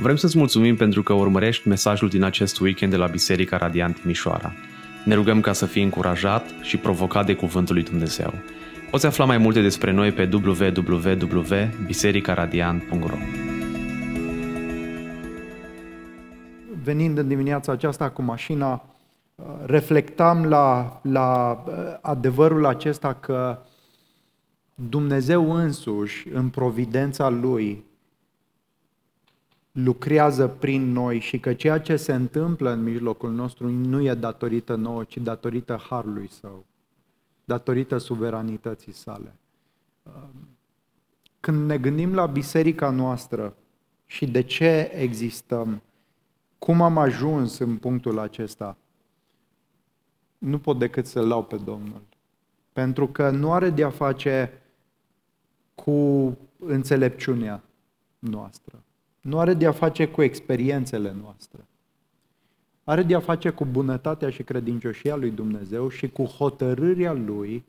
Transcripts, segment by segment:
Vrem să-ți mulțumim pentru că urmărești mesajul din acest weekend de la Biserica Radiant Timișoara. Ne rugăm ca să fii încurajat și provocat de Cuvântul lui Dumnezeu. Poți afla mai multe despre noi pe www.bisericaradiant.ro Venind în dimineața aceasta cu mașina, reflectam la, la uh, adevărul acesta că Dumnezeu însuși, în providența Lui, lucrează prin noi și că ceea ce se întâmplă în mijlocul nostru nu e datorită nouă, ci datorită harului său, datorită suveranității sale. Când ne gândim la biserica noastră și de ce existăm, cum am ajuns în punctul acesta, nu pot decât să-L lau pe Domnul. Pentru că nu are de-a face cu înțelepciunea noastră. Nu are de-a face cu experiențele noastre. Are de-a face cu bunătatea și credincioșia lui Dumnezeu și cu hotărârea lui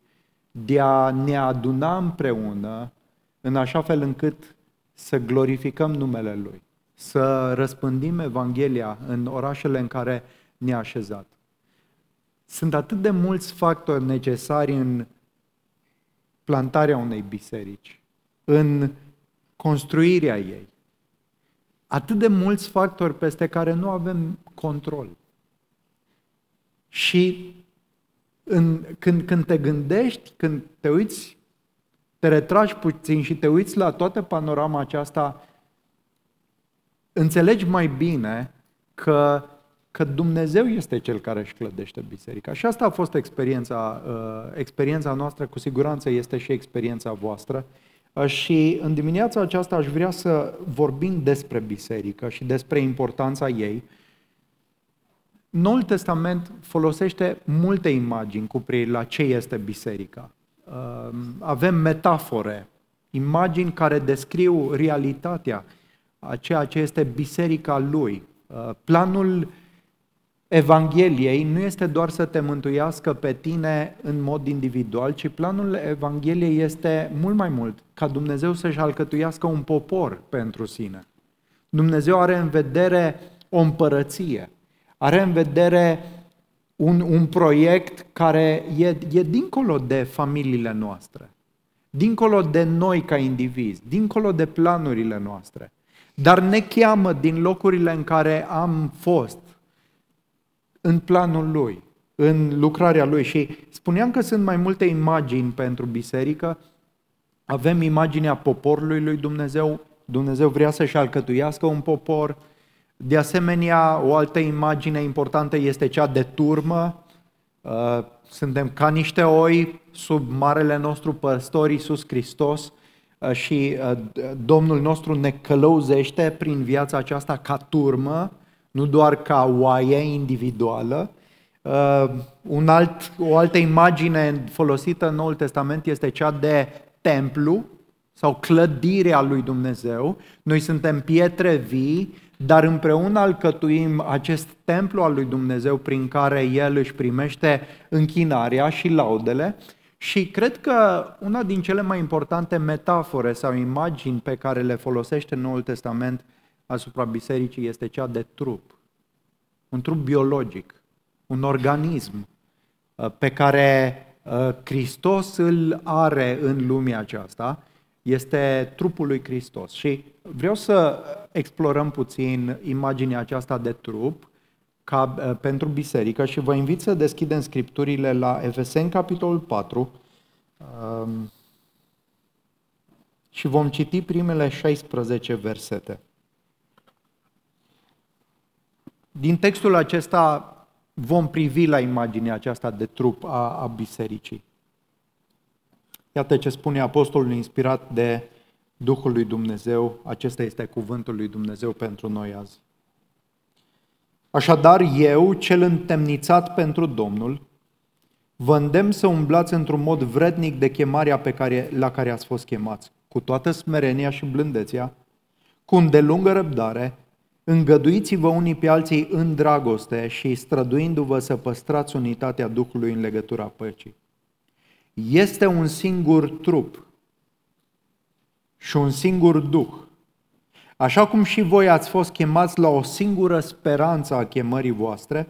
de a ne aduna împreună în așa fel încât să glorificăm numele Lui, să răspândim Evanghelia în orașele în care ne-a așezat. Sunt atât de mulți factori necesari în plantarea unei biserici, în construirea ei. Atât de mulți factori peste care nu avem control. Și în, când, când te gândești, când te uiți, te retragi puțin și te uiți la toată panorama aceasta, înțelegi mai bine că că Dumnezeu este Cel care își clădește biserica. Și asta a fost experiența, uh, experiența noastră, cu siguranță este și experiența voastră. Uh, și în dimineața aceasta aș vrea să vorbim despre biserică și despre importanța ei. Noul Testament folosește multe imagini cu privire la ce este biserica. Uh, avem metafore, imagini care descriu realitatea a ceea ce este biserica lui. Planul Evangheliei nu este doar să te mântuiască pe tine în mod individual, ci planul Evangheliei este mult mai mult, ca Dumnezeu să-și alcătuiască un popor pentru sine. Dumnezeu are în vedere o împărăție, are în vedere un, un proiect care e, e dincolo de familiile noastre, dincolo de noi ca indivizi, dincolo de planurile noastre, dar ne cheamă din locurile în care am fost în planul lui, în lucrarea lui. Și spuneam că sunt mai multe imagini pentru biserică. Avem imaginea poporului lui Dumnezeu. Dumnezeu vrea să-și alcătuiască un popor. De asemenea, o altă imagine importantă este cea de turmă. Uh, suntem ca niște oi sub marele nostru păstor Iisus Hristos uh, și uh, Domnul nostru ne călăuzește prin viața aceasta ca turmă nu doar ca oaie individuală. Uh, un alt, o altă imagine folosită în Noul Testament este cea de templu sau clădirea lui Dumnezeu. Noi suntem pietre vii, dar împreună alcătuim acest templu al lui Dumnezeu prin care El își primește închinarea și laudele. Și cred că una din cele mai importante metafore sau imagini pe care le folosește Noul Testament asupra bisericii este cea de trup. Un trup biologic, un organism uh, pe care uh, Hristos îl are în lumea aceasta, este trupul lui Hristos. Și vreau să explorăm puțin imaginea aceasta de trup ca, uh, pentru biserică și vă invit să deschidem scripturile la Efeseni, capitolul 4, um, și vom citi primele 16 versete. Din textul acesta vom privi la imaginea aceasta de trup a, a bisericii. Iată ce spune apostolul inspirat de Duhul lui Dumnezeu, acesta este cuvântul lui Dumnezeu pentru noi azi. Așadar, eu, cel întemnițat pentru Domnul, vă îndemn să umblați într-un mod vrednic de chemarea pe care, la care ați fost chemați, cu toată smerenia și blândețea, cu îndelungă răbdare, Îngăduiți-vă unii pe alții în dragoste și străduindu-vă să păstrați unitatea Duhului în legătura păcii. Este un singur trup și un singur Duh, Așa cum și voi ați fost chemați la o singură speranță a chemării voastre,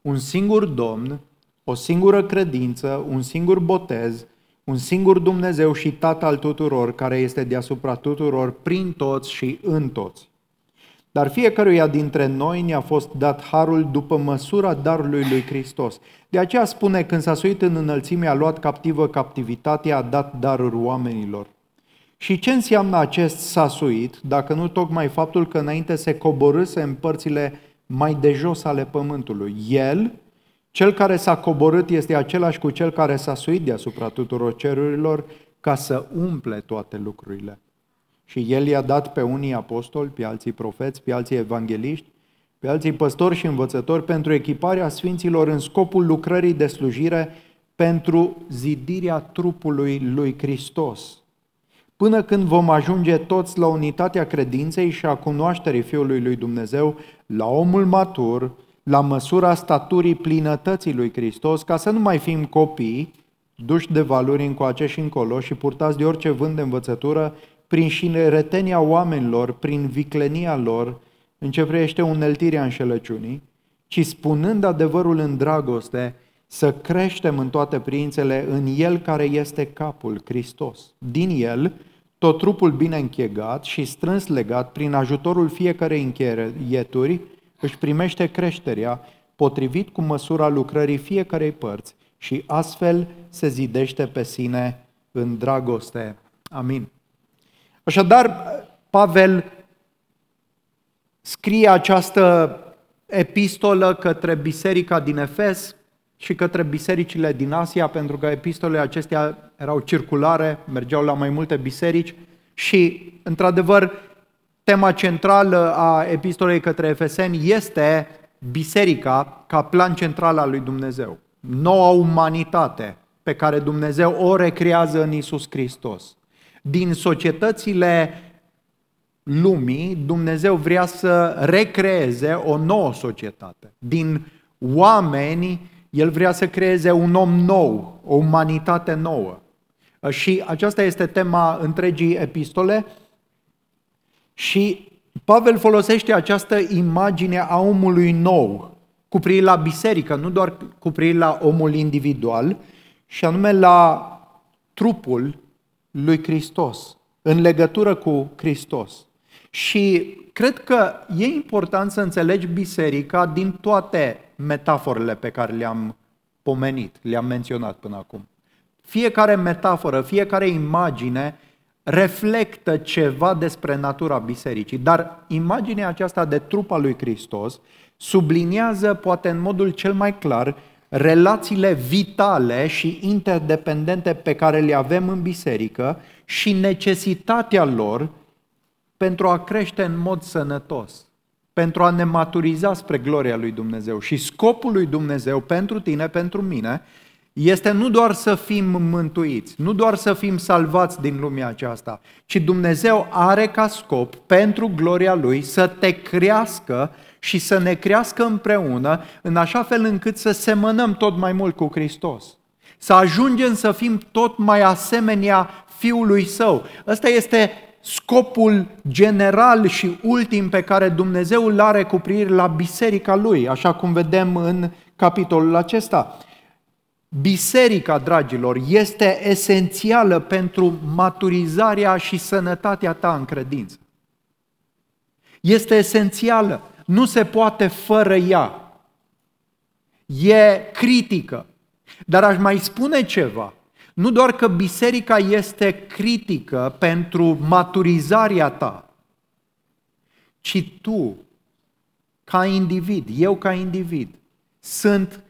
un singur Domn, o singură credință, un singur botez, un singur Dumnezeu și Tată al tuturor, care este deasupra tuturor, prin toți și în toți. Dar fiecăruia dintre noi ne-a fost dat harul după măsura darului lui Hristos. De aceea spune, când s-a suit în înălțime, a luat captivă captivitatea, a dat daruri oamenilor. Și ce înseamnă acest s-a suit, dacă nu tocmai faptul că înainte se coborâse în părțile mai de jos ale pământului? El, cel care s-a coborât, este același cu cel care s-a suit deasupra tuturor cerurilor ca să umple toate lucrurile. Și el i-a dat pe unii apostoli, pe alții profeți, pe alții evangeliști, pe alții păstori și învățători pentru echiparea sfinților în scopul lucrării de slujire pentru zidirea trupului lui Hristos. Până când vom ajunge toți la unitatea credinței și a cunoașterii Fiului lui Dumnezeu, la omul matur, la măsura staturii plinătății lui Hristos, ca să nu mai fim copii, duși de valori încoace și încolo și purtați de orice vânt de învățătură prin șiretenia oamenilor, prin viclenia lor, în ce privește uneltirea înșelăciunii, ci spunând adevărul în dragoste, să creștem în toate priințele în El care este capul, Hristos. Din El, tot trupul bine închegat și strâns legat prin ajutorul fiecarei încheieturi, își primește creșterea potrivit cu măsura lucrării fiecarei părți și astfel se zidește pe sine în dragoste. Amin. Așadar, Pavel scrie această epistolă către biserica din Efes și către bisericile din Asia, pentru că epistolele acestea erau circulare, mergeau la mai multe biserici și, într-adevăr, tema centrală a epistolei către Efeseni este biserica ca plan central al lui Dumnezeu. Noua umanitate pe care Dumnezeu o recrează în Isus Hristos din societățile lumii, Dumnezeu vrea să recreeze o nouă societate. Din oameni, El vrea să creeze un om nou, o umanitate nouă. Și aceasta este tema întregii epistole și Pavel folosește această imagine a omului nou cu privire la biserică, nu doar cu privire la omul individual, și anume la trupul lui Hristos, în legătură cu Hristos. Și cred că e important să înțelegi biserica din toate metaforele pe care le-am pomenit, le-am menționat până acum. Fiecare metaforă, fiecare imagine reflectă ceva despre natura bisericii, dar imaginea aceasta de trupa lui Hristos subliniază, poate în modul cel mai clar, relațiile vitale și interdependente pe care le avem în biserică și necesitatea lor pentru a crește în mod sănătos, pentru a ne maturiza spre gloria lui Dumnezeu. Și scopul lui Dumnezeu pentru tine, pentru mine, este nu doar să fim mântuiți, nu doar să fim salvați din lumea aceasta, ci Dumnezeu are ca scop, pentru gloria Lui, să te crească și să ne crească împreună în așa fel încât să semănăm tot mai mult cu Hristos. Să ajungem să fim tot mai asemenea Fiului Său. Ăsta este scopul general și ultim pe care Dumnezeu îl are cu privire la biserica Lui, așa cum vedem în capitolul acesta. Biserica, dragilor, este esențială pentru maturizarea și sănătatea ta în credință. Este esențială. Nu se poate fără ea. E critică. Dar aș mai spune ceva. Nu doar că biserica este critică pentru maturizarea ta, ci tu, ca individ, eu ca individ, sunt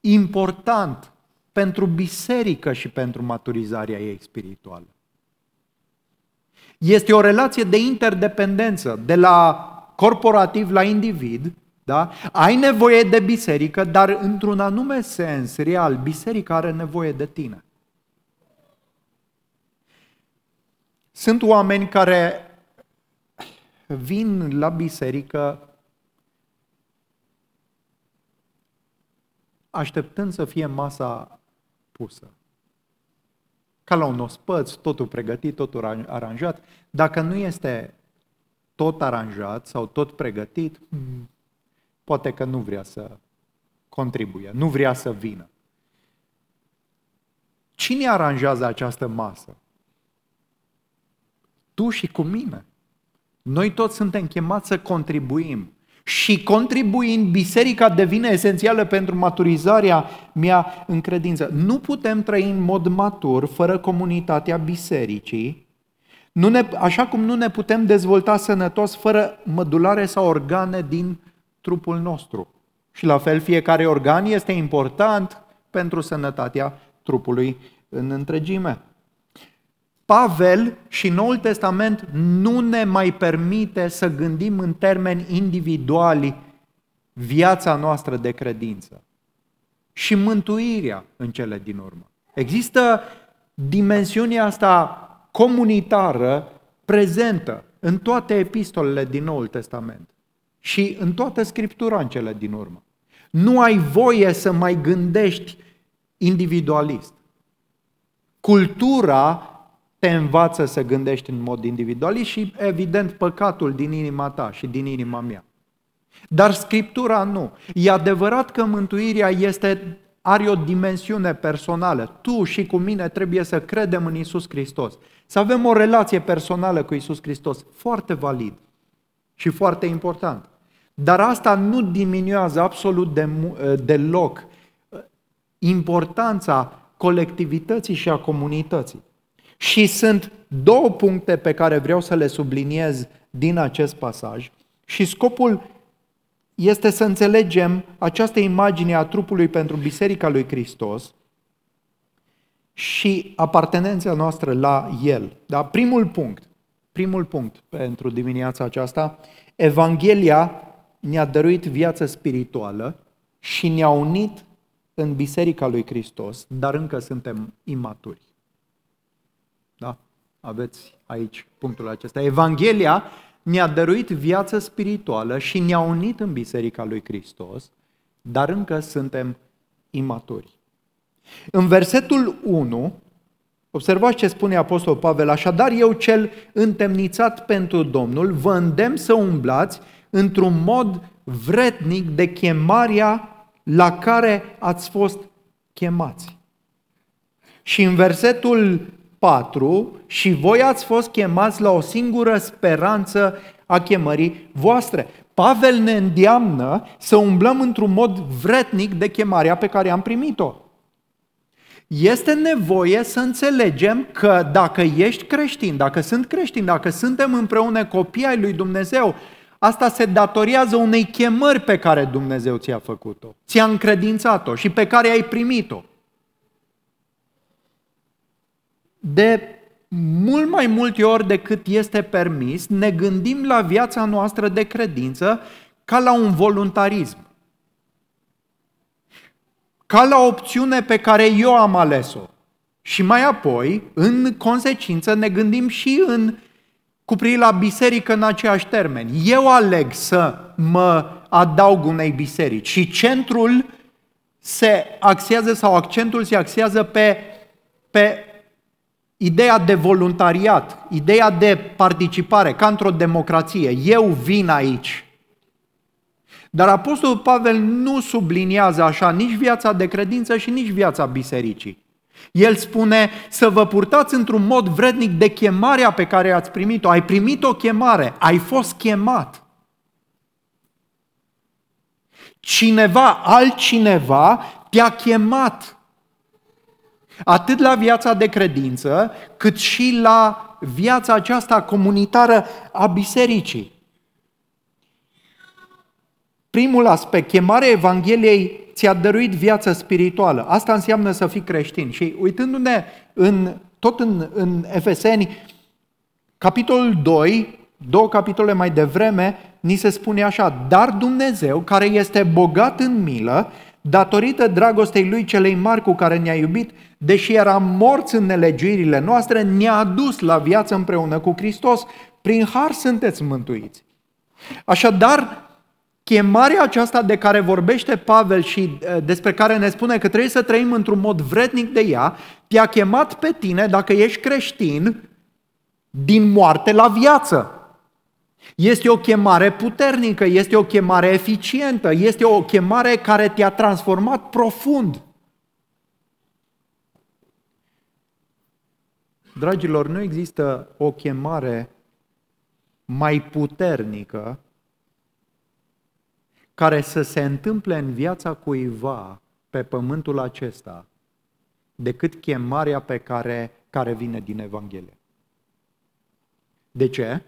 important pentru biserică și pentru maturizarea ei spirituală. Este o relație de interdependență, de la corporativ la individ, da? ai nevoie de biserică, dar într-un anume sens real, biserica are nevoie de tine. Sunt oameni care vin la biserică așteptând să fie masa pusă. Ca la un ospăț, totul pregătit, totul aranjat. Dacă nu este tot aranjat sau tot pregătit, hmm, poate că nu vrea să contribuie, nu vrea să vină. Cine aranjează această masă? Tu și cu mine. Noi toți suntem chemați să contribuim. Și contribuind, biserica devine esențială pentru maturizarea mea în credință. Nu putem trăi în mod matur fără comunitatea bisericii, nu ne, așa cum nu ne putem dezvolta sănătos fără mădulare sau organe din trupul nostru. Și la fel, fiecare organ este important pentru sănătatea trupului în întregime. Pavel și Noul Testament nu ne mai permite să gândim în termeni individuali viața noastră de credință și mântuirea în cele din urmă. Există dimensiunea asta comunitară prezentă în toate epistolele din Noul Testament și în toată Scriptura în cele din urmă. Nu ai voie să mai gândești individualist. Cultura te învață să gândești în mod individualist și, evident, păcatul din inima ta și din inima mea. Dar Scriptura nu. E adevărat că mântuirea este, are o dimensiune personală. Tu și cu mine trebuie să credem în Isus Hristos. Să avem o relație personală cu Isus Hristos. Foarte valid și foarte important. Dar asta nu diminuează absolut de, deloc importanța colectivității și a comunității. Și sunt două puncte pe care vreau să le subliniez din acest pasaj și scopul este să înțelegem această imagine a trupului pentru Biserica lui Hristos și apartenența noastră la El. Da? Primul punct, primul punct pentru dimineața aceasta, Evanghelia ne-a dăruit viață spirituală și ne-a unit în Biserica lui Hristos, dar încă suntem imaturi. Da? Aveți aici punctul acesta. Evanghelia ne-a dăruit viață spirituală și ne-a unit în Biserica lui Hristos, dar încă suntem imaturi. În versetul 1, observați ce spune Apostol Pavel, așadar eu cel întemnițat pentru Domnul vă îndemn să umblați într-un mod vretnic de chemarea la care ați fost chemați. Și în versetul 4, și voi ați fost chemați la o singură speranță a chemării voastre. Pavel ne îndeamnă să umblăm într-un mod vretnic de chemarea pe care am primit-o. Este nevoie să înțelegem că dacă ești creștin, dacă sunt creștin, dacă suntem împreună copii ai lui Dumnezeu, asta se datorează unei chemări pe care Dumnezeu ți-a făcut-o, ți-a încredințat-o și pe care ai primit-o. De mult mai multe ori decât este permis, ne gândim la viața noastră de credință ca la un voluntarism. Ca la o opțiune pe care eu am ales-o. Și mai apoi, în consecință, ne gândim și în cu privire la biserică în aceeași termen. Eu aleg să mă adaug unei biserici și centrul se axează sau accentul se axează pe, pe ideea de voluntariat, ideea de participare, ca într-o democrație. Eu vin aici. Dar Apostolul Pavel nu subliniază așa nici viața de credință și nici viața bisericii. El spune să vă purtați într-un mod vrednic de chemarea pe care ați primit-o. Ai primit o chemare, ai fost chemat. Cineva, altcineva te-a chemat. Atât la viața de credință, cât și la viața aceasta comunitară a bisericii. Primul aspect, chemarea Evangheliei ți-a dăruit viață spirituală. Asta înseamnă să fii creștin. Și uitându-ne în, tot în, în Efeseni, capitolul 2, două capitole mai devreme, ni se spune așa, dar Dumnezeu, care este bogat în milă, datorită dragostei Lui celei mari cu care ne-a iubit, deși eram morți în nelegiuirile noastre, ne-a adus la viață împreună cu Hristos. Prin har sunteți mântuiți. Așadar, chemarea aceasta de care vorbește Pavel și despre care ne spune că trebuie să trăim într-un mod vrednic de ea, te-a chemat pe tine, dacă ești creștin, din moarte la viață. Este o chemare puternică, este o chemare eficientă, este o chemare care te-a transformat profund. Dragilor, nu există o chemare mai puternică care să se întâmple în viața cuiva pe pământul acesta decât chemarea pe care, care vine din Evanghelie. De ce?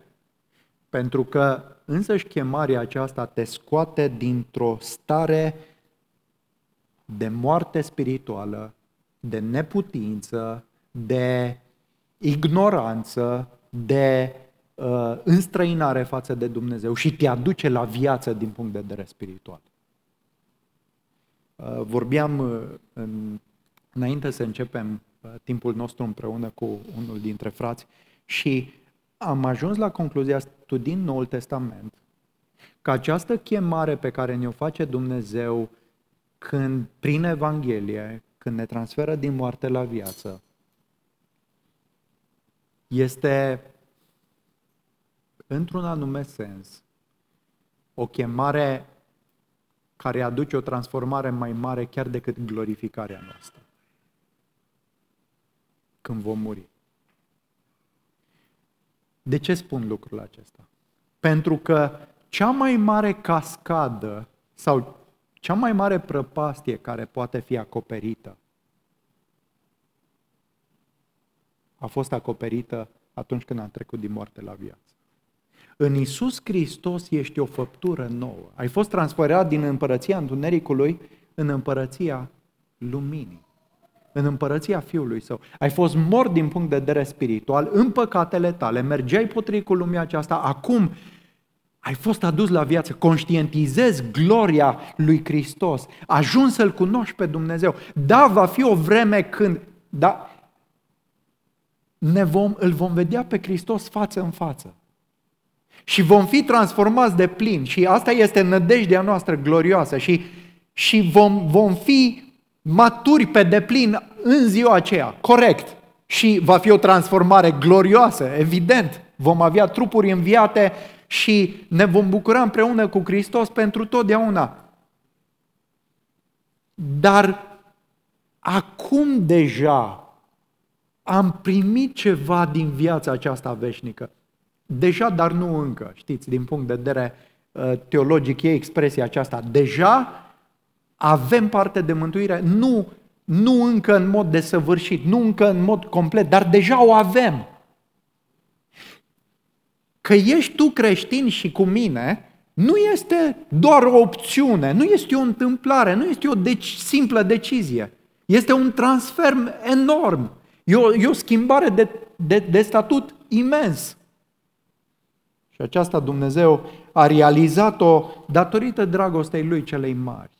Pentru că însăși chemarea aceasta te scoate dintr-o stare de moarte spirituală, de neputință, de ignoranță, de uh, înstrăinare față de Dumnezeu și te aduce la viață din punct de vedere spiritual. Uh, vorbeam uh, în, înainte să începem uh, timpul nostru împreună cu unul dintre frați și am ajuns la concluzia, studiind Noul Testament, că această chemare pe care ne-o face Dumnezeu când, prin Evanghelie, când ne transferă din moarte la viață, este, într-un anume sens, o chemare care aduce o transformare mai mare chiar decât glorificarea noastră. Când vom muri. De ce spun lucrul acesta? Pentru că cea mai mare cascadă sau cea mai mare prăpastie care poate fi acoperită a fost acoperită atunci când am trecut din moarte la viață. În Isus Hristos ești o făptură nouă. Ai fost transferat din împărăția întunericului în împărăția luminii în împărăția Fiului Său. Ai fost mort din punct de vedere spiritual în păcatele tale, mergeai potrivit cu lumea aceasta, acum ai fost adus la viață, conștientizezi gloria lui Hristos, ajuns să-L cunoști pe Dumnezeu. Da, va fi o vreme când, da, ne vom, îl vom vedea pe Hristos față în față. Și vom fi transformați de plin. Și asta este nădejdea noastră glorioasă. Și, și vom, vom fi maturi pe deplin în ziua aceea, corect. Și va fi o transformare glorioasă, evident. Vom avea trupuri înviate și ne vom bucura împreună cu Hristos pentru totdeauna. Dar acum deja am primit ceva din viața aceasta veșnică. Deja, dar nu încă. Știți, din punct de vedere uh, teologic e expresia aceasta. Deja avem parte de mântuire, nu, nu încă în mod desăvârșit, nu încă în mod complet, dar deja o avem. Că ești tu creștin și cu mine, nu este doar o opțiune, nu este o întâmplare, nu este o deci, simplă decizie. Este un transfer enorm. E o, e o schimbare de, de, de statut imens. Și aceasta Dumnezeu a realizat-o datorită dragostei Lui celei mari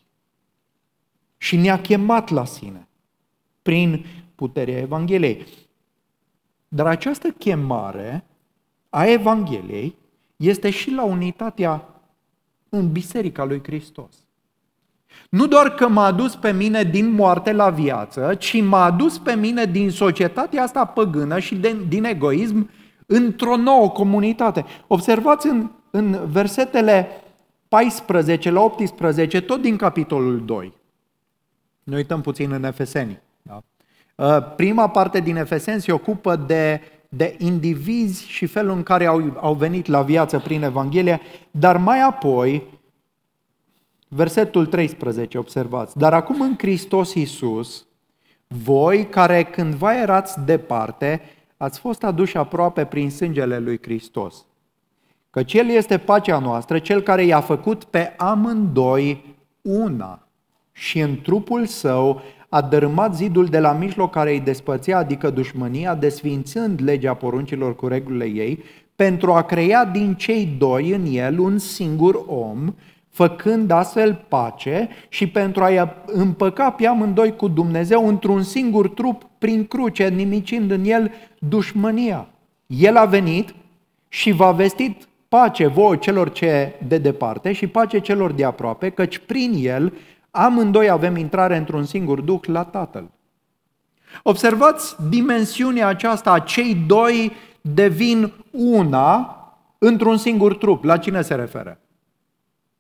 și ne-a chemat la sine prin puterea Evangheliei. Dar această chemare a Evangheliei este și la unitatea în Biserica lui Hristos. Nu doar că m-a adus pe mine din moarte la viață, ci m-a adus pe mine din societatea asta păgână și de, din egoism într-o nouă comunitate. Observați în, în versetele 14 la 18, tot din capitolul 2. Ne uităm puțin în Efeseni. Da? Uh, prima parte din Efeseni se ocupă de, de indivizi și felul în care au, au venit la viață prin Evanghelie, dar mai apoi, versetul 13, observați, dar acum în Hristos Iisus, voi care cândva erați departe, ați fost aduși aproape prin sângele lui Hristos. Că El este pacea noastră, Cel care i-a făcut pe amândoi una și în trupul său a dărâmat zidul de la mijloc care îi despățea, adică dușmânia, desfințând legea poruncilor cu regulile ei, pentru a crea din cei doi în el un singur om, făcând astfel pace și pentru a-i împăca pe amândoi cu Dumnezeu într-un singur trup prin cruce, nimicind în el dușmânia. El a venit și v-a vestit pace vouă celor ce de departe și pace celor de aproape, căci prin el amândoi avem intrare într-un singur duh la Tatăl. Observați dimensiunea aceasta, cei doi devin una într-un singur trup. La cine se referă?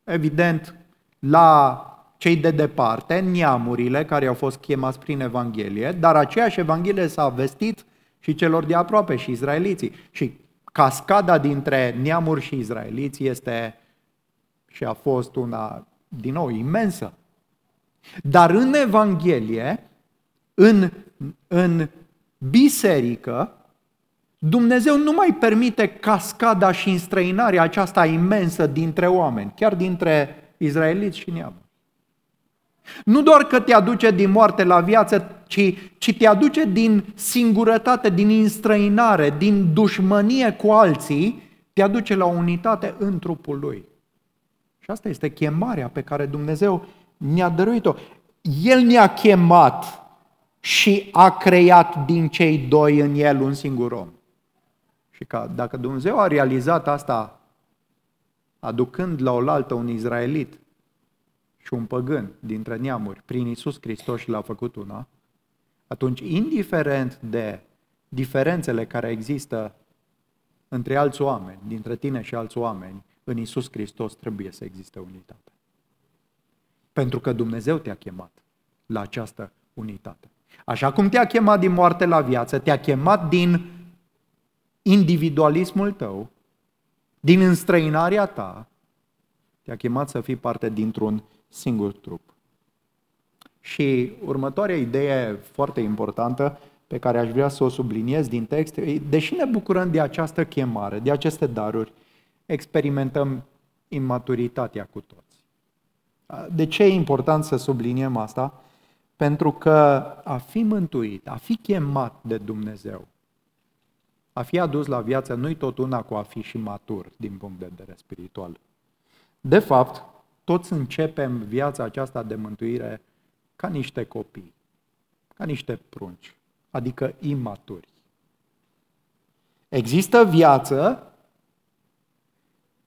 Evident, la cei de departe, neamurile care au fost chemați prin Evanghelie, dar aceeași Evanghelie s-a vestit și celor de aproape și izraeliții. Și cascada dintre neamuri și izraeliți este și a fost una, din nou, imensă. Dar în Evanghelie, în, în biserică, Dumnezeu nu mai permite cascada și înstrăinarea aceasta imensă dintre oameni, chiar dintre izraeliți și neamuri. Nu doar că te aduce din moarte la viață, ci, ci te aduce din singurătate, din înstrăinare, din dușmănie cu alții, te aduce la unitate în trupul lui. Și asta este chemarea pe care Dumnezeu ne-a dăruit-o. El ne-a chemat și a creat din cei doi în el un singur om. Și că dacă Dumnezeu a realizat asta aducând la oaltă un izraelit și un păgân dintre neamuri prin Isus Hristos și l-a făcut una, atunci, indiferent de diferențele care există între alți oameni, dintre tine și alți oameni, în Isus Hristos trebuie să existe unitate. Pentru că Dumnezeu te-a chemat la această unitate. Așa cum te-a chemat din moarte la viață, te-a chemat din individualismul tău, din înstrăinarea ta, te-a chemat să fii parte dintr-un singur trup. Și următoarea idee foarte importantă pe care aș vrea să o subliniez din text, deși ne bucurăm de această chemare, de aceste daruri, experimentăm imaturitatea cu toți. De ce e important să subliniem asta? Pentru că a fi mântuit, a fi chemat de Dumnezeu, a fi adus la viață nu-i tot una cu a fi și matur din punct de vedere spiritual. De fapt, toți începem viața aceasta de mântuire ca niște copii, ca niște prunci, adică imaturi. Există viață,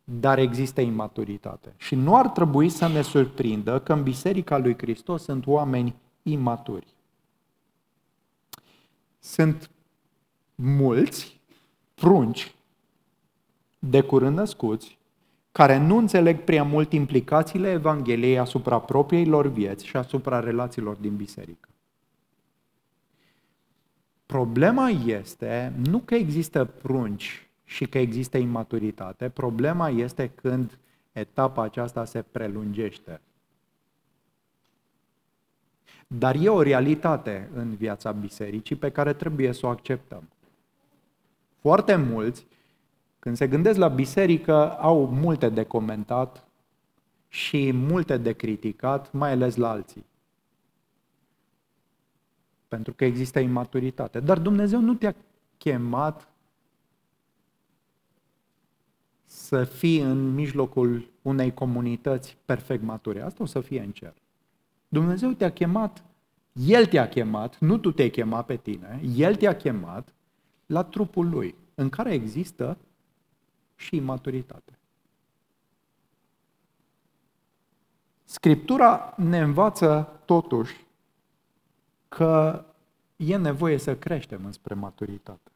dar există imaturitate. Și nu ar trebui să ne surprindă că în Biserica lui Hristos sunt oameni imaturi. Sunt mulți prunci de curând născuți care nu înțeleg prea mult implicațiile Evangheliei asupra propriei lor vieți și asupra relațiilor din biserică. Problema este nu că există prunci și că există imaturitate, problema este când etapa aceasta se prelungește. Dar e o realitate în viața bisericii pe care trebuie să o acceptăm. Foarte mulți când se gândesc la biserică, au multe de comentat și multe de criticat, mai ales la alții. Pentru că există imaturitate. Dar Dumnezeu nu te-a chemat să fii în mijlocul unei comunități perfect mature. Asta o să fie în cer. Dumnezeu te-a chemat, El te-a chemat, nu tu te-ai chemat pe tine, El te-a chemat la trupul Lui, în care există și imaturitate. Scriptura ne învață totuși că e nevoie să creștem înspre maturitate.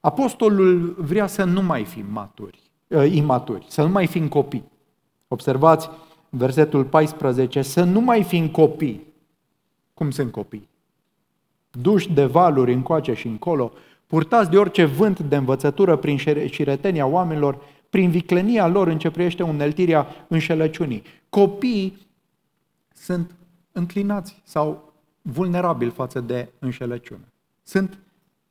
Apostolul vrea să nu mai fim maturi, uh, imaturi, să nu mai fim copii. Observați versetul 14, să nu mai fim copii. Cum sunt copii? Duși de valuri încoace și încolo, purtați de orice vânt de învățătură prin șiretenia oamenilor, prin viclenia lor în ce privește uneltirea înșelăciunii. Copiii sunt înclinați sau vulnerabili față de înșelăciune. Sunt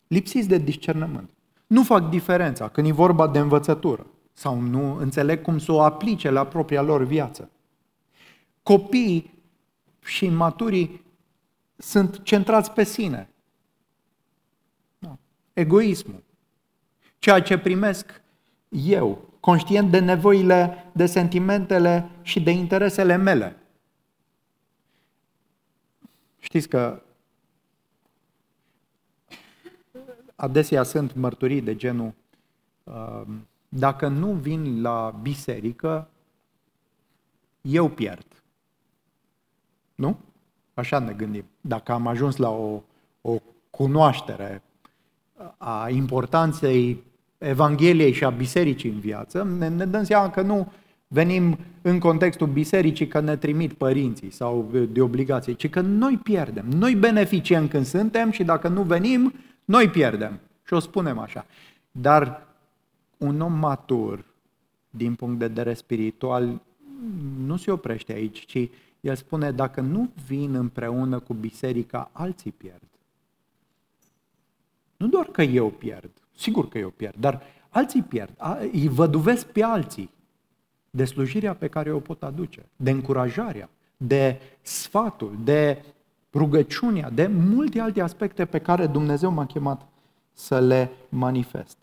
lipsiți de discernământ. Nu fac diferența când e vorba de învățătură sau nu înțeleg cum să o aplice la propria lor viață. Copiii și maturii sunt centrați pe sine, egoismul. Ceea ce primesc eu, conștient de nevoile, de sentimentele și de interesele mele. Știți că adesea sunt mărturii de genul um, dacă nu vin la biserică, eu pierd. Nu? Așa ne gândim. Dacă am ajuns la o, o cunoaștere a importanței Evangheliei și a bisericii în viață, ne, ne dăm seama că nu venim în contextul bisericii că ne trimit părinții sau de obligație, ci că noi pierdem. Noi beneficiem când suntem și dacă nu venim, noi pierdem. Și o spunem așa. Dar un om matur, din punct de vedere spiritual, nu se oprește aici, ci el spune, dacă nu vin împreună cu biserica, alții pierd. Nu doar că eu pierd, sigur că eu pierd, dar alții pierd, îi văduvesc pe alții de slujirea pe care o pot aduce, de încurajarea, de sfatul, de rugăciunea, de multe alte aspecte pe care Dumnezeu m-a chemat să le manifest.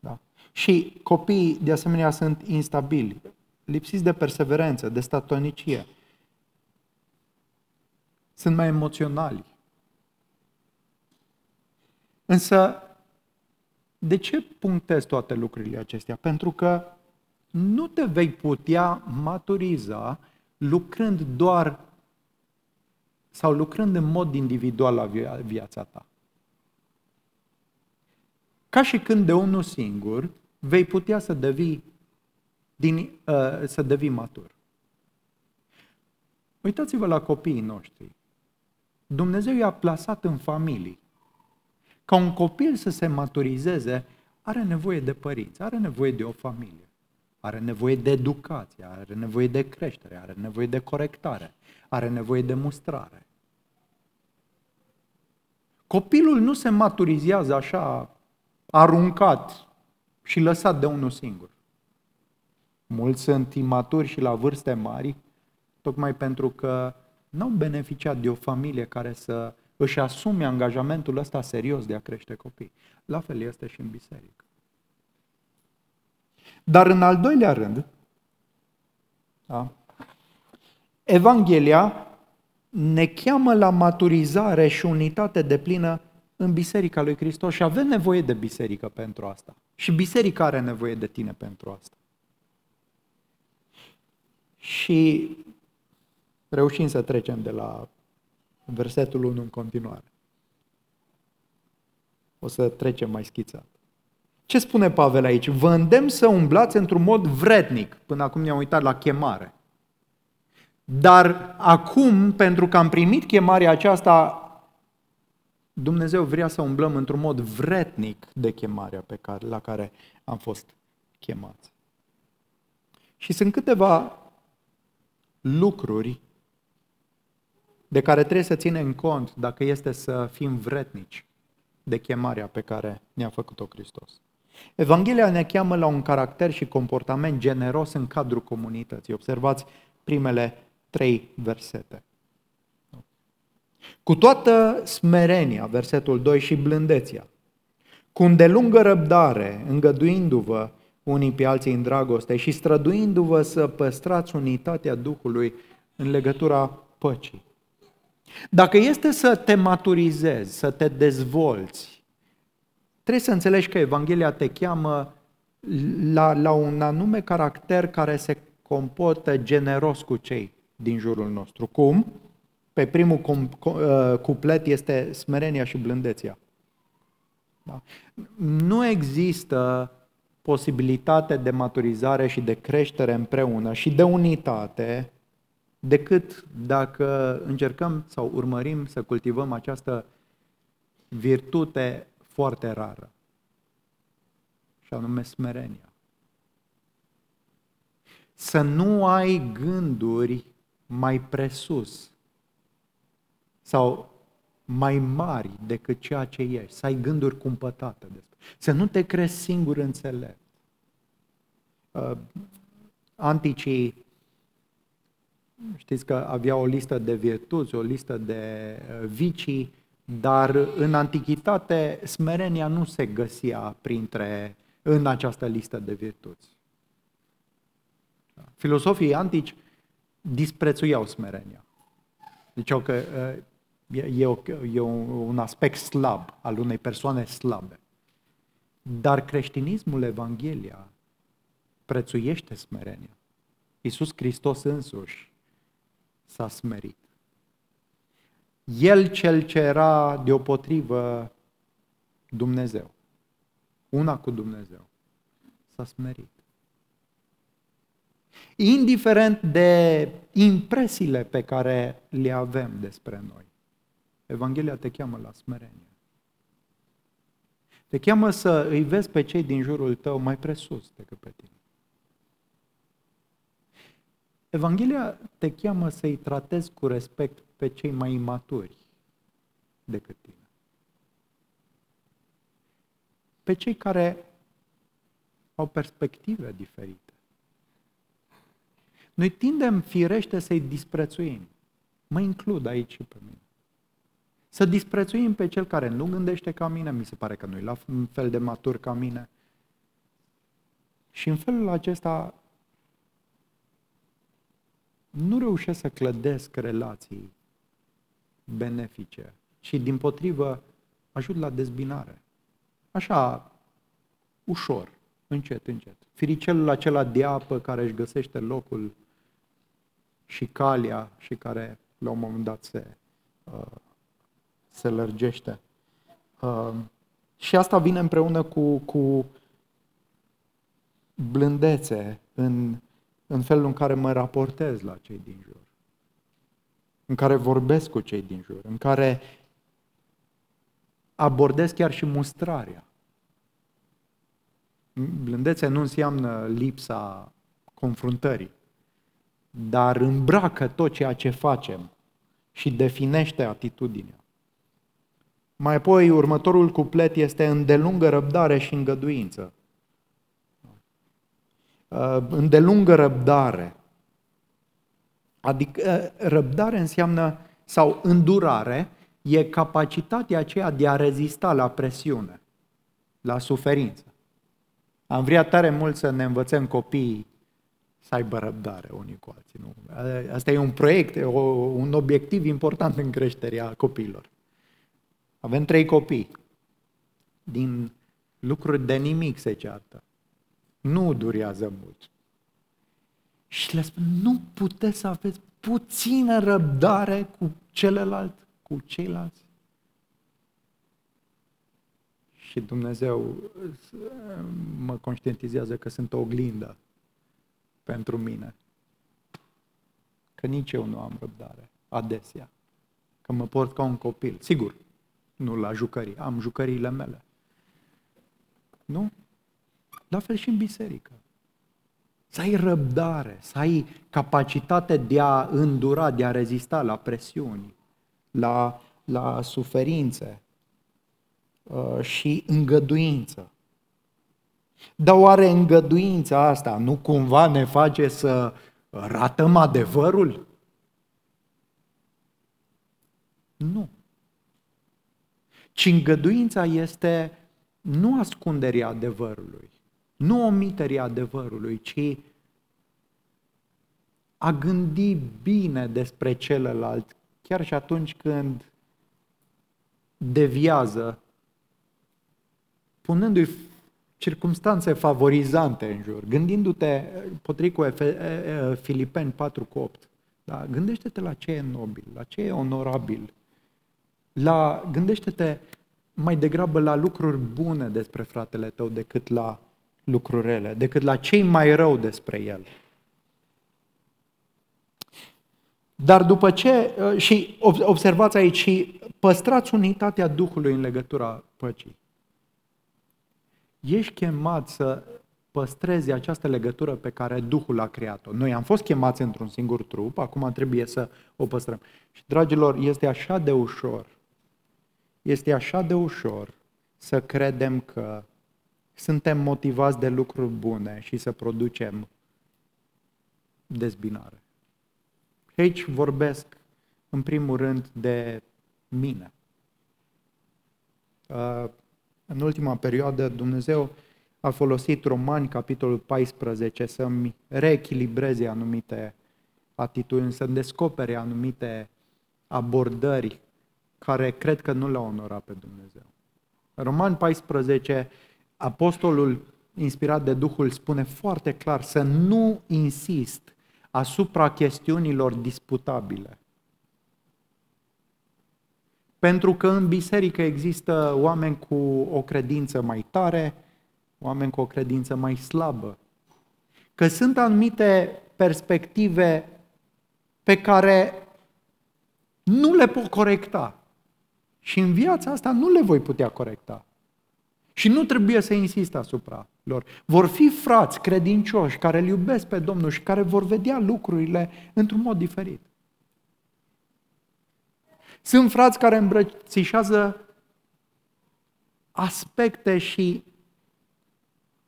Da? Și copiii, de asemenea, sunt instabili, lipsiți de perseverență, de statonicie. Sunt mai emoționali. Însă, de ce punctez toate lucrurile acestea? Pentru că nu te vei putea maturiza lucrând doar sau lucrând în mod individual la viața ta. Ca și când de unul singur vei putea să devii, din, uh, să devii matur. Uitați-vă la copiii noștri. Dumnezeu i-a plasat în familii. Ca un copil să se maturizeze, are nevoie de părinți, are nevoie de o familie, are nevoie de educație, are nevoie de creștere, are nevoie de corectare, are nevoie de mustrare. Copilul nu se maturizează așa aruncat și lăsat de unul singur. Mulți sunt imaturi și la vârste mari, tocmai pentru că n-au beneficiat de o familie care să își asume angajamentul ăsta serios de a crește copii. La fel este și în biserică. Dar în al doilea rând, da, Evanghelia ne cheamă la maturizare și unitate de plină în Biserica lui Hristos și avem nevoie de biserică pentru asta. Și biserica are nevoie de tine pentru asta. Și reușim să trecem de la versetul 1 în continuare. O să trecem mai schițat. Ce spune Pavel aici? Vă îndemn să umblați într-un mod vrednic. Până acum ne-am uitat la chemare. Dar acum, pentru că am primit chemarea aceasta, Dumnezeu vrea să umblăm într-un mod vretnic de chemarea pe care, la care am fost chemați. Și sunt câteva lucruri de care trebuie să ținem cont dacă este să fim vretnici de chemarea pe care ne-a făcut-o Hristos. Evanghelia ne cheamă la un caracter și comportament generos în cadrul comunității. Observați primele trei versete. Cu toată smerenia, versetul 2, și blândețea, cu îndelungă răbdare, îngăduindu-vă unii pe alții în dragoste și străduindu-vă să păstrați unitatea Duhului în legătura păcii. Dacă este să te maturizezi, să te dezvolți, trebuie să înțelegi că Evanghelia te cheamă la, la un anume caracter care se comportă generos cu cei din jurul nostru. Cum? Pe primul uh, cuplet este smerenia și blândețea. Da? Nu există posibilitate de maturizare și de creștere împreună și de unitate decât dacă încercăm sau urmărim să cultivăm această virtute foarte rară, și anume smerenia. Să nu ai gânduri mai presus sau mai mari decât ceea ce ești, să ai gânduri cumpătate despre. Să nu te crezi singur înțelept. Uh, anticii știți că avea o listă de virtuți, o listă de uh, vicii, dar în antichitate smerenia nu se găsia printre, în această listă de virtuți. Filosofii antici disprețuiau smerenia. Ziceau că uh, e, o, e un aspect slab al unei persoane slabe. Dar creștinismul, Evanghelia, prețuiește smerenia. Iisus Hristos însuși s-a smerit. El cel ce era deopotrivă Dumnezeu. una cu Dumnezeu, s-a smerit. Indiferent de impresiile pe care le avem despre noi, Evanghelia te cheamă la smerenie. Te cheamă să îi vezi pe cei din jurul tău mai presus decât pe tine. Evanghelia te cheamă să-i tratezi cu respect pe cei mai imaturi decât tine. Pe cei care au perspective diferite. Noi tindem firește să-i disprețuim. Mă includ aici și pe mine. Să disprețuim pe cel care nu gândește ca mine, mi se pare că nu-i la fel de matur ca mine. Și în felul acesta nu reușesc să clădesc relații benefice, ci din potrivă ajut la dezbinare. Așa, ușor, încet, încet. Firicelul acela de apă care își găsește locul și calea și care la un moment dat se, uh, se lărgește. Uh, și asta vine împreună cu, cu blândețe în, în felul în care mă raportez la cei din jur, în care vorbesc cu cei din jur, în care abordez chiar și mustrarea. Blândețe nu înseamnă lipsa confruntării, dar îmbracă tot ceea ce facem și definește atitudinea. Mai apoi, următorul cuplet este îndelungă răbdare și îngăduință. Uh, îndelungă răbdare. Adică uh, răbdare înseamnă, sau îndurare, e capacitatea aceea de a rezista la presiune, la suferință. Am vrea tare mult să ne învățăm copiii să aibă răbdare unii cu alții. Nu? Asta e un proiect, o, un obiectiv important în creșterea copiilor. Avem trei copii. Din lucruri de nimic se ceartă. Nu durează mult. Și le spun, nu puteți să aveți puțină răbdare cu celălalt, cu ceilalți. Și Dumnezeu mă conștientizează că sunt o oglindă pentru mine. Că nici eu nu am răbdare, adesea. Că mă port ca un copil. Sigur, nu la jucării, am jucăriile mele. Nu? La fel și în biserică. Să ai răbdare, să ai capacitate de a îndura, de a rezista la presiuni, la, la suferințe uh, și îngăduință. Dar oare îngăduința asta nu cumva ne face să ratăm adevărul? Nu. Ci îngăduința este nu ascunderea adevărului, nu omiterea adevărului, ci a gândi bine despre celălalt, chiar și atunci când deviază, punându-i circumstanțe favorizante în jur, gândindu-te, potrivit cu Filipeni 4 cu 8, da? gândește-te la ce e nobil, la ce e onorabil, la, gândește-te mai degrabă la lucruri bune despre fratele tău decât la lucruri rele, decât la cei mai rău despre el. Dar după ce, și observați aici, și păstrați unitatea Duhului în legătura păcii ești chemat să păstrezi această legătură pe care Duhul a creat-o. Noi am fost chemați într-un singur trup, acum trebuie să o păstrăm. Și, dragilor, este așa de ușor, este așa de ușor să credem că suntem motivați de lucruri bune și să producem dezbinare. Aici vorbesc, în primul rând, de mine. Uh, în ultima perioadă Dumnezeu a folosit Romani, capitolul 14, să-mi reechilibreze anumite atitudini, să-mi descopere anumite abordări care cred că nu l-au onorat pe Dumnezeu. În Roman 14, apostolul inspirat de Duhul spune foarte clar să nu insist asupra chestiunilor disputabile. Pentru că în biserică există oameni cu o credință mai tare, oameni cu o credință mai slabă. Că sunt anumite perspective pe care nu le pot corecta. Și în viața asta nu le voi putea corecta. Și nu trebuie să insist asupra lor. Vor fi frați credincioși care îl iubesc pe Domnul și care vor vedea lucrurile într-un mod diferit. Sunt frați care îmbrățișează aspecte și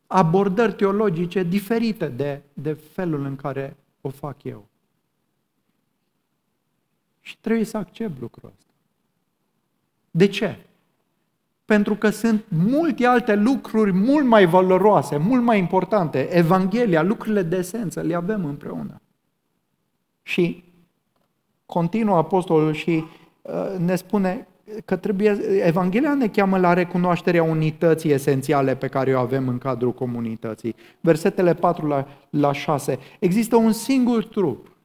abordări teologice diferite de, de felul în care o fac eu. Și trebuie să accept lucrul ăsta. De ce? Pentru că sunt multe alte lucruri mult mai valoroase, mult mai importante. Evanghelia, lucrurile de esență, le avem împreună. Și continuă apostolul și uh, ne spune că trebuie, Evanghelia ne cheamă la recunoașterea unității esențiale pe care o avem în cadrul comunității. Versetele 4 la, la 6. Există un singur trup,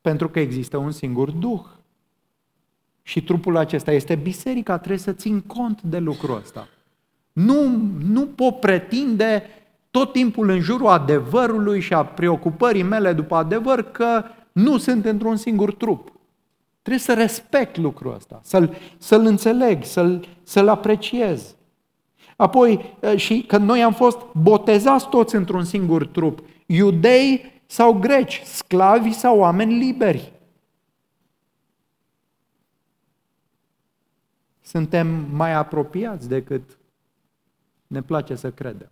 pentru că există un singur Duh. Și trupul acesta este biserica, trebuie să țin cont de lucrul ăsta. Nu, nu pot pretinde tot timpul în jurul adevărului și a preocupării mele după adevăr că nu sunt într-un singur trup. Trebuie să respect lucrul ăsta, să-l, să-l înțeleg, să-l, să-l apreciez. Apoi, și că noi am fost botezați toți într-un singur trup, iudei sau greci, sclavi sau oameni liberi. Suntem mai apropiați decât ne place să credem.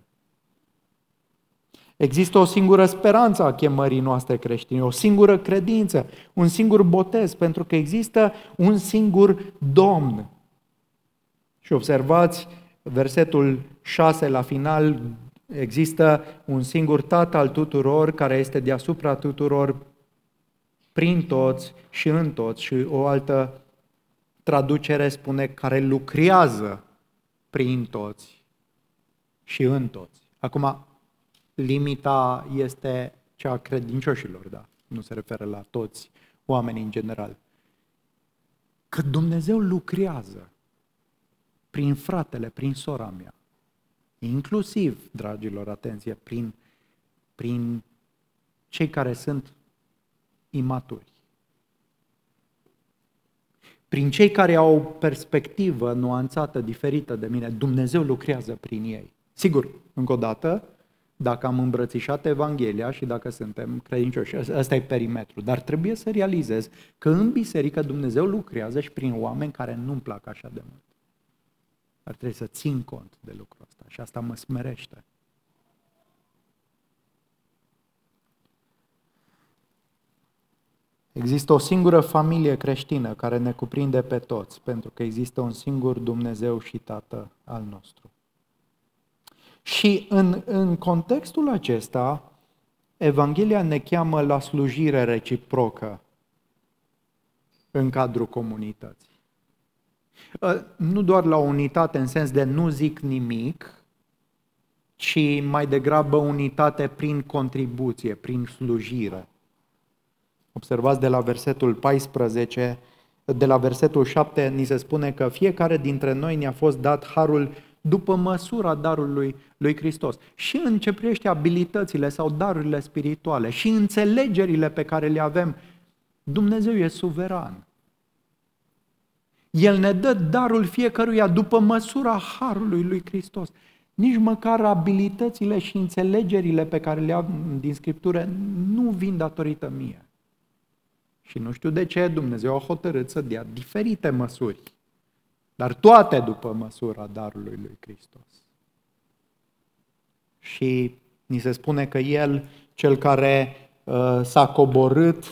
Există o singură speranță a chemării noastre creștine, o singură credință, un singur botez, pentru că există un singur Domn. Și observați versetul 6 la final, există un singur Tată al tuturor care este deasupra tuturor, prin toți și în toți. Și o altă traducere spune care lucrează prin toți și în toți. Acum, limita este cea a credincioșilor, da, nu se referă la toți oamenii în general. Că Dumnezeu lucrează prin fratele, prin sora mea, inclusiv, dragilor, atenție, prin, prin cei care sunt imaturi. Prin cei care au o perspectivă nuanțată, diferită de mine, Dumnezeu lucrează prin ei. Sigur, încă o dată, dacă am îmbrățișat Evanghelia și dacă suntem credincioși. Ăsta e perimetru. Dar trebuie să realizez că în biserică Dumnezeu lucrează și prin oameni care nu-mi plac așa de mult. Dar trebuie să țin cont de lucrul ăsta și asta mă smerește. Există o singură familie creștină care ne cuprinde pe toți, pentru că există un singur Dumnezeu și Tată al nostru. Și în, în contextul acesta, Evanghelia ne cheamă la slujire reciprocă în cadrul comunității. Ă, nu doar la unitate în sens de nu zic nimic, ci mai degrabă unitate prin contribuție, prin slujire. Observați de la versetul 14, de la versetul 7, ni se spune că fiecare dintre noi ne-a fost dat harul după măsura darului lui Hristos. Și în ce privește abilitățile sau darurile spirituale și înțelegerile pe care le avem, Dumnezeu e suveran. El ne dă darul fiecăruia după măsura harului lui Hristos. Nici măcar abilitățile și înțelegerile pe care le am din Scriptură nu vin datorită mie. Și nu știu de ce Dumnezeu a hotărât să dea diferite măsuri dar toate după măsura darului lui Hristos. Și ni se spune că El, cel care uh, s-a coborât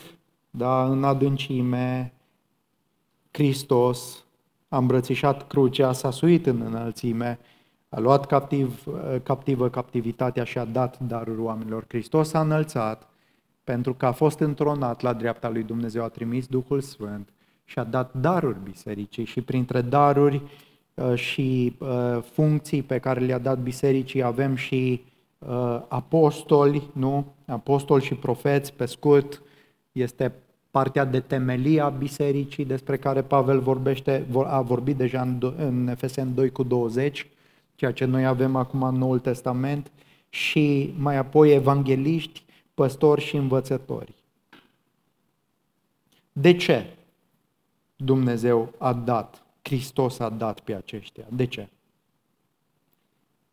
da, în adâncime, Hristos, a îmbrățișat crucea, s-a suit în înălțime, a luat captiv, uh, captivă captivitatea și a dat darul oamenilor. Hristos a înălțat pentru că a fost întronat la dreapta lui Dumnezeu, a trimis Duhul Sfânt și a dat daruri bisericii și printre daruri uh, și uh, funcții pe care le-a dat bisericii avem și uh, apostoli, nu? Apostoli și profeți, pe scurt, este partea de temelie a bisericii despre care Pavel vorbește, a vorbit deja în Efesen 2 cu 20, ceea ce noi avem acum în Noul Testament, și mai apoi evangeliști, păstori și învățători. De ce Dumnezeu a dat, Hristos a dat pe aceștia? De ce?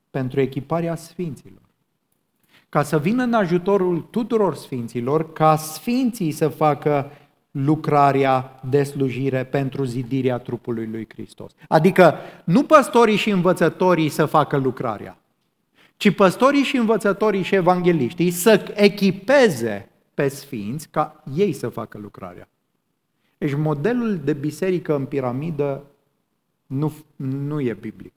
Pentru echiparea sfinților. Ca să vină în ajutorul tuturor sfinților, ca sfinții să facă lucrarea de slujire pentru zidirea trupului lui Hristos. Adică nu păstorii și învățătorii să facă lucrarea, ci păstorii și învățătorii și evangeliștii să echipeze pe sfinți ca ei să facă lucrarea. Deci modelul de biserică în piramidă nu, nu e biblic.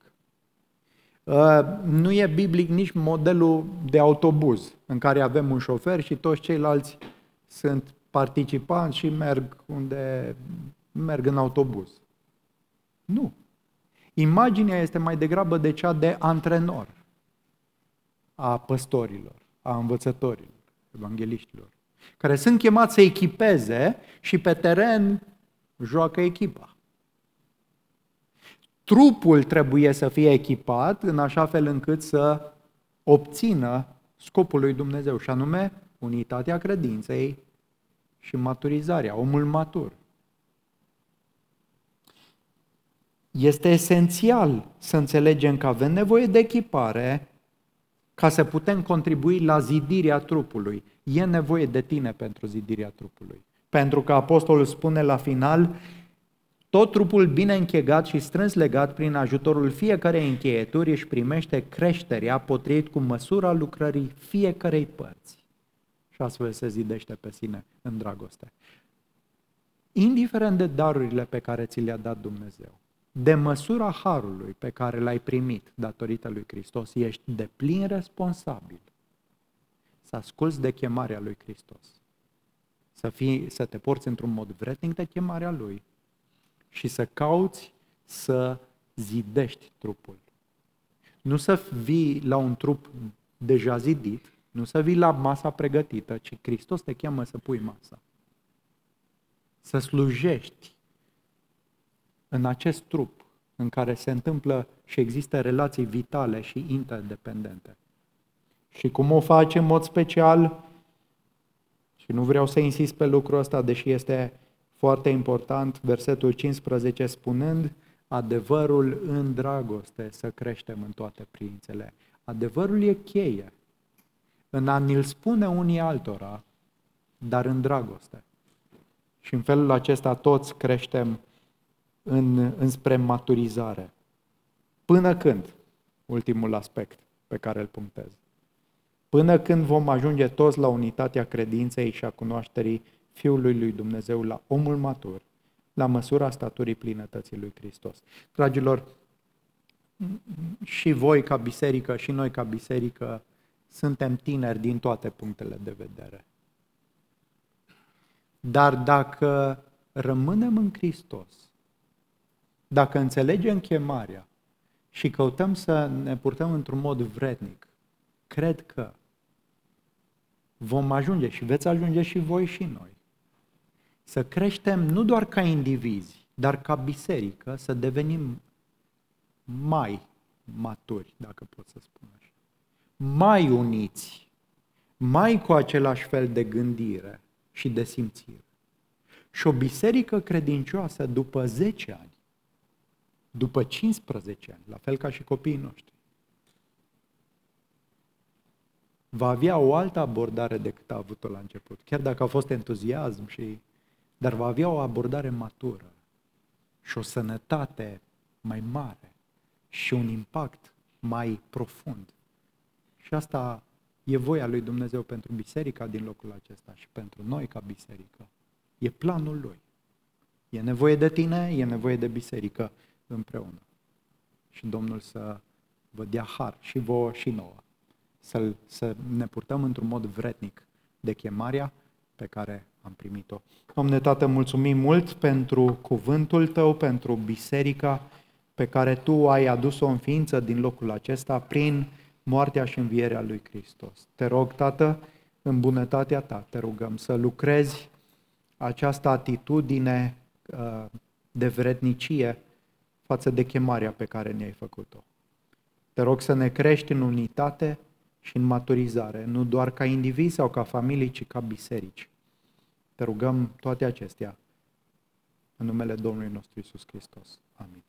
Uh, nu e biblic nici modelul de autobuz, în care avem un șofer și toți ceilalți sunt participanți și merg unde merg în autobuz. Nu. Imaginea este mai degrabă de cea de antrenor a păstorilor, a învățătorilor, evangeliștilor, care sunt chemați să echipeze și pe teren joacă echipa. Trupul trebuie să fie echipat în așa fel încât să obțină scopul lui Dumnezeu, și anume unitatea credinței și maturizarea, omul matur. Este esențial să înțelegem că avem nevoie de echipare ca să putem contribui la zidirea trupului. E nevoie de tine pentru zidirea trupului. Pentru că apostolul spune la final, tot trupul bine închegat și strâns legat prin ajutorul fiecarei încheieturi își primește creșterea potrivit cu măsura lucrării fiecarei părți. Și astfel se zidește pe sine în dragoste. Indiferent de darurile pe care ți le-a dat Dumnezeu, de măsura harului pe care l-ai primit datorită lui Hristos, ești de plin responsabil să asculți de chemarea lui Hristos. Să, fii, să te porți într-un mod vretnic de chemarea lui și să cauți să zidești trupul. Nu să vii la un trup deja zidit, nu să vii la masa pregătită, ci Hristos te cheamă să pui masa. Să slujești în acest trup în care se întâmplă și există relații vitale și interdependente. Și cum o face în mod special, și nu vreau să insist pe lucrul ăsta, deși este foarte important, versetul 15 spunând, adevărul în dragoste să creștem în toate priințele. Adevărul e cheie în a ni-l spune unii altora, dar în dragoste. Și în felul acesta toți creștem în, înspre maturizare. Până când? Ultimul aspect pe care îl punctez. Până când vom ajunge toți la unitatea credinței și a cunoașterii Fiului lui Dumnezeu, la omul matur, la măsura staturii plinătății lui Hristos. Dragilor, și voi ca biserică și noi ca biserică suntem tineri din toate punctele de vedere. Dar dacă rămânem în Hristos, dacă înțelegem chemarea și căutăm să ne purtăm într-un mod vrednic, cred că vom ajunge și veți ajunge și voi și noi. Să creștem nu doar ca indivizi, dar ca biserică, să devenim mai maturi, dacă pot să spun așa. Mai uniți, mai cu același fel de gândire și de simțire. Și o biserică credincioasă după 10 ani după 15 ani, la fel ca și copiii noștri, va avea o altă abordare decât a avut-o la început. Chiar dacă a fost entuziasm și... Dar va avea o abordare matură și o sănătate mai mare și un impact mai profund. Și asta e voia lui Dumnezeu pentru biserica din locul acesta și pentru noi ca biserică. E planul lui. E nevoie de tine, e nevoie de biserică împreună. Și Domnul să vă dea har și vouă și nouă. Să, să ne purtăm într-un mod vretnic de chemarea pe care am primit-o. Domnule Tată, mulțumim mult pentru cuvântul Tău, pentru biserica pe care Tu ai adus-o în ființă din locul acesta prin moartea și învierea lui Hristos. Te rog, Tată, în bunătatea Ta, te rugăm să lucrezi această atitudine uh, de vrednicie față de chemarea pe care ne-ai făcut-o. Te rog să ne crești în unitate și în maturizare, nu doar ca indivizi sau ca familii, ci ca biserici. Te rugăm toate acestea în numele Domnului nostru Isus Hristos. Amin.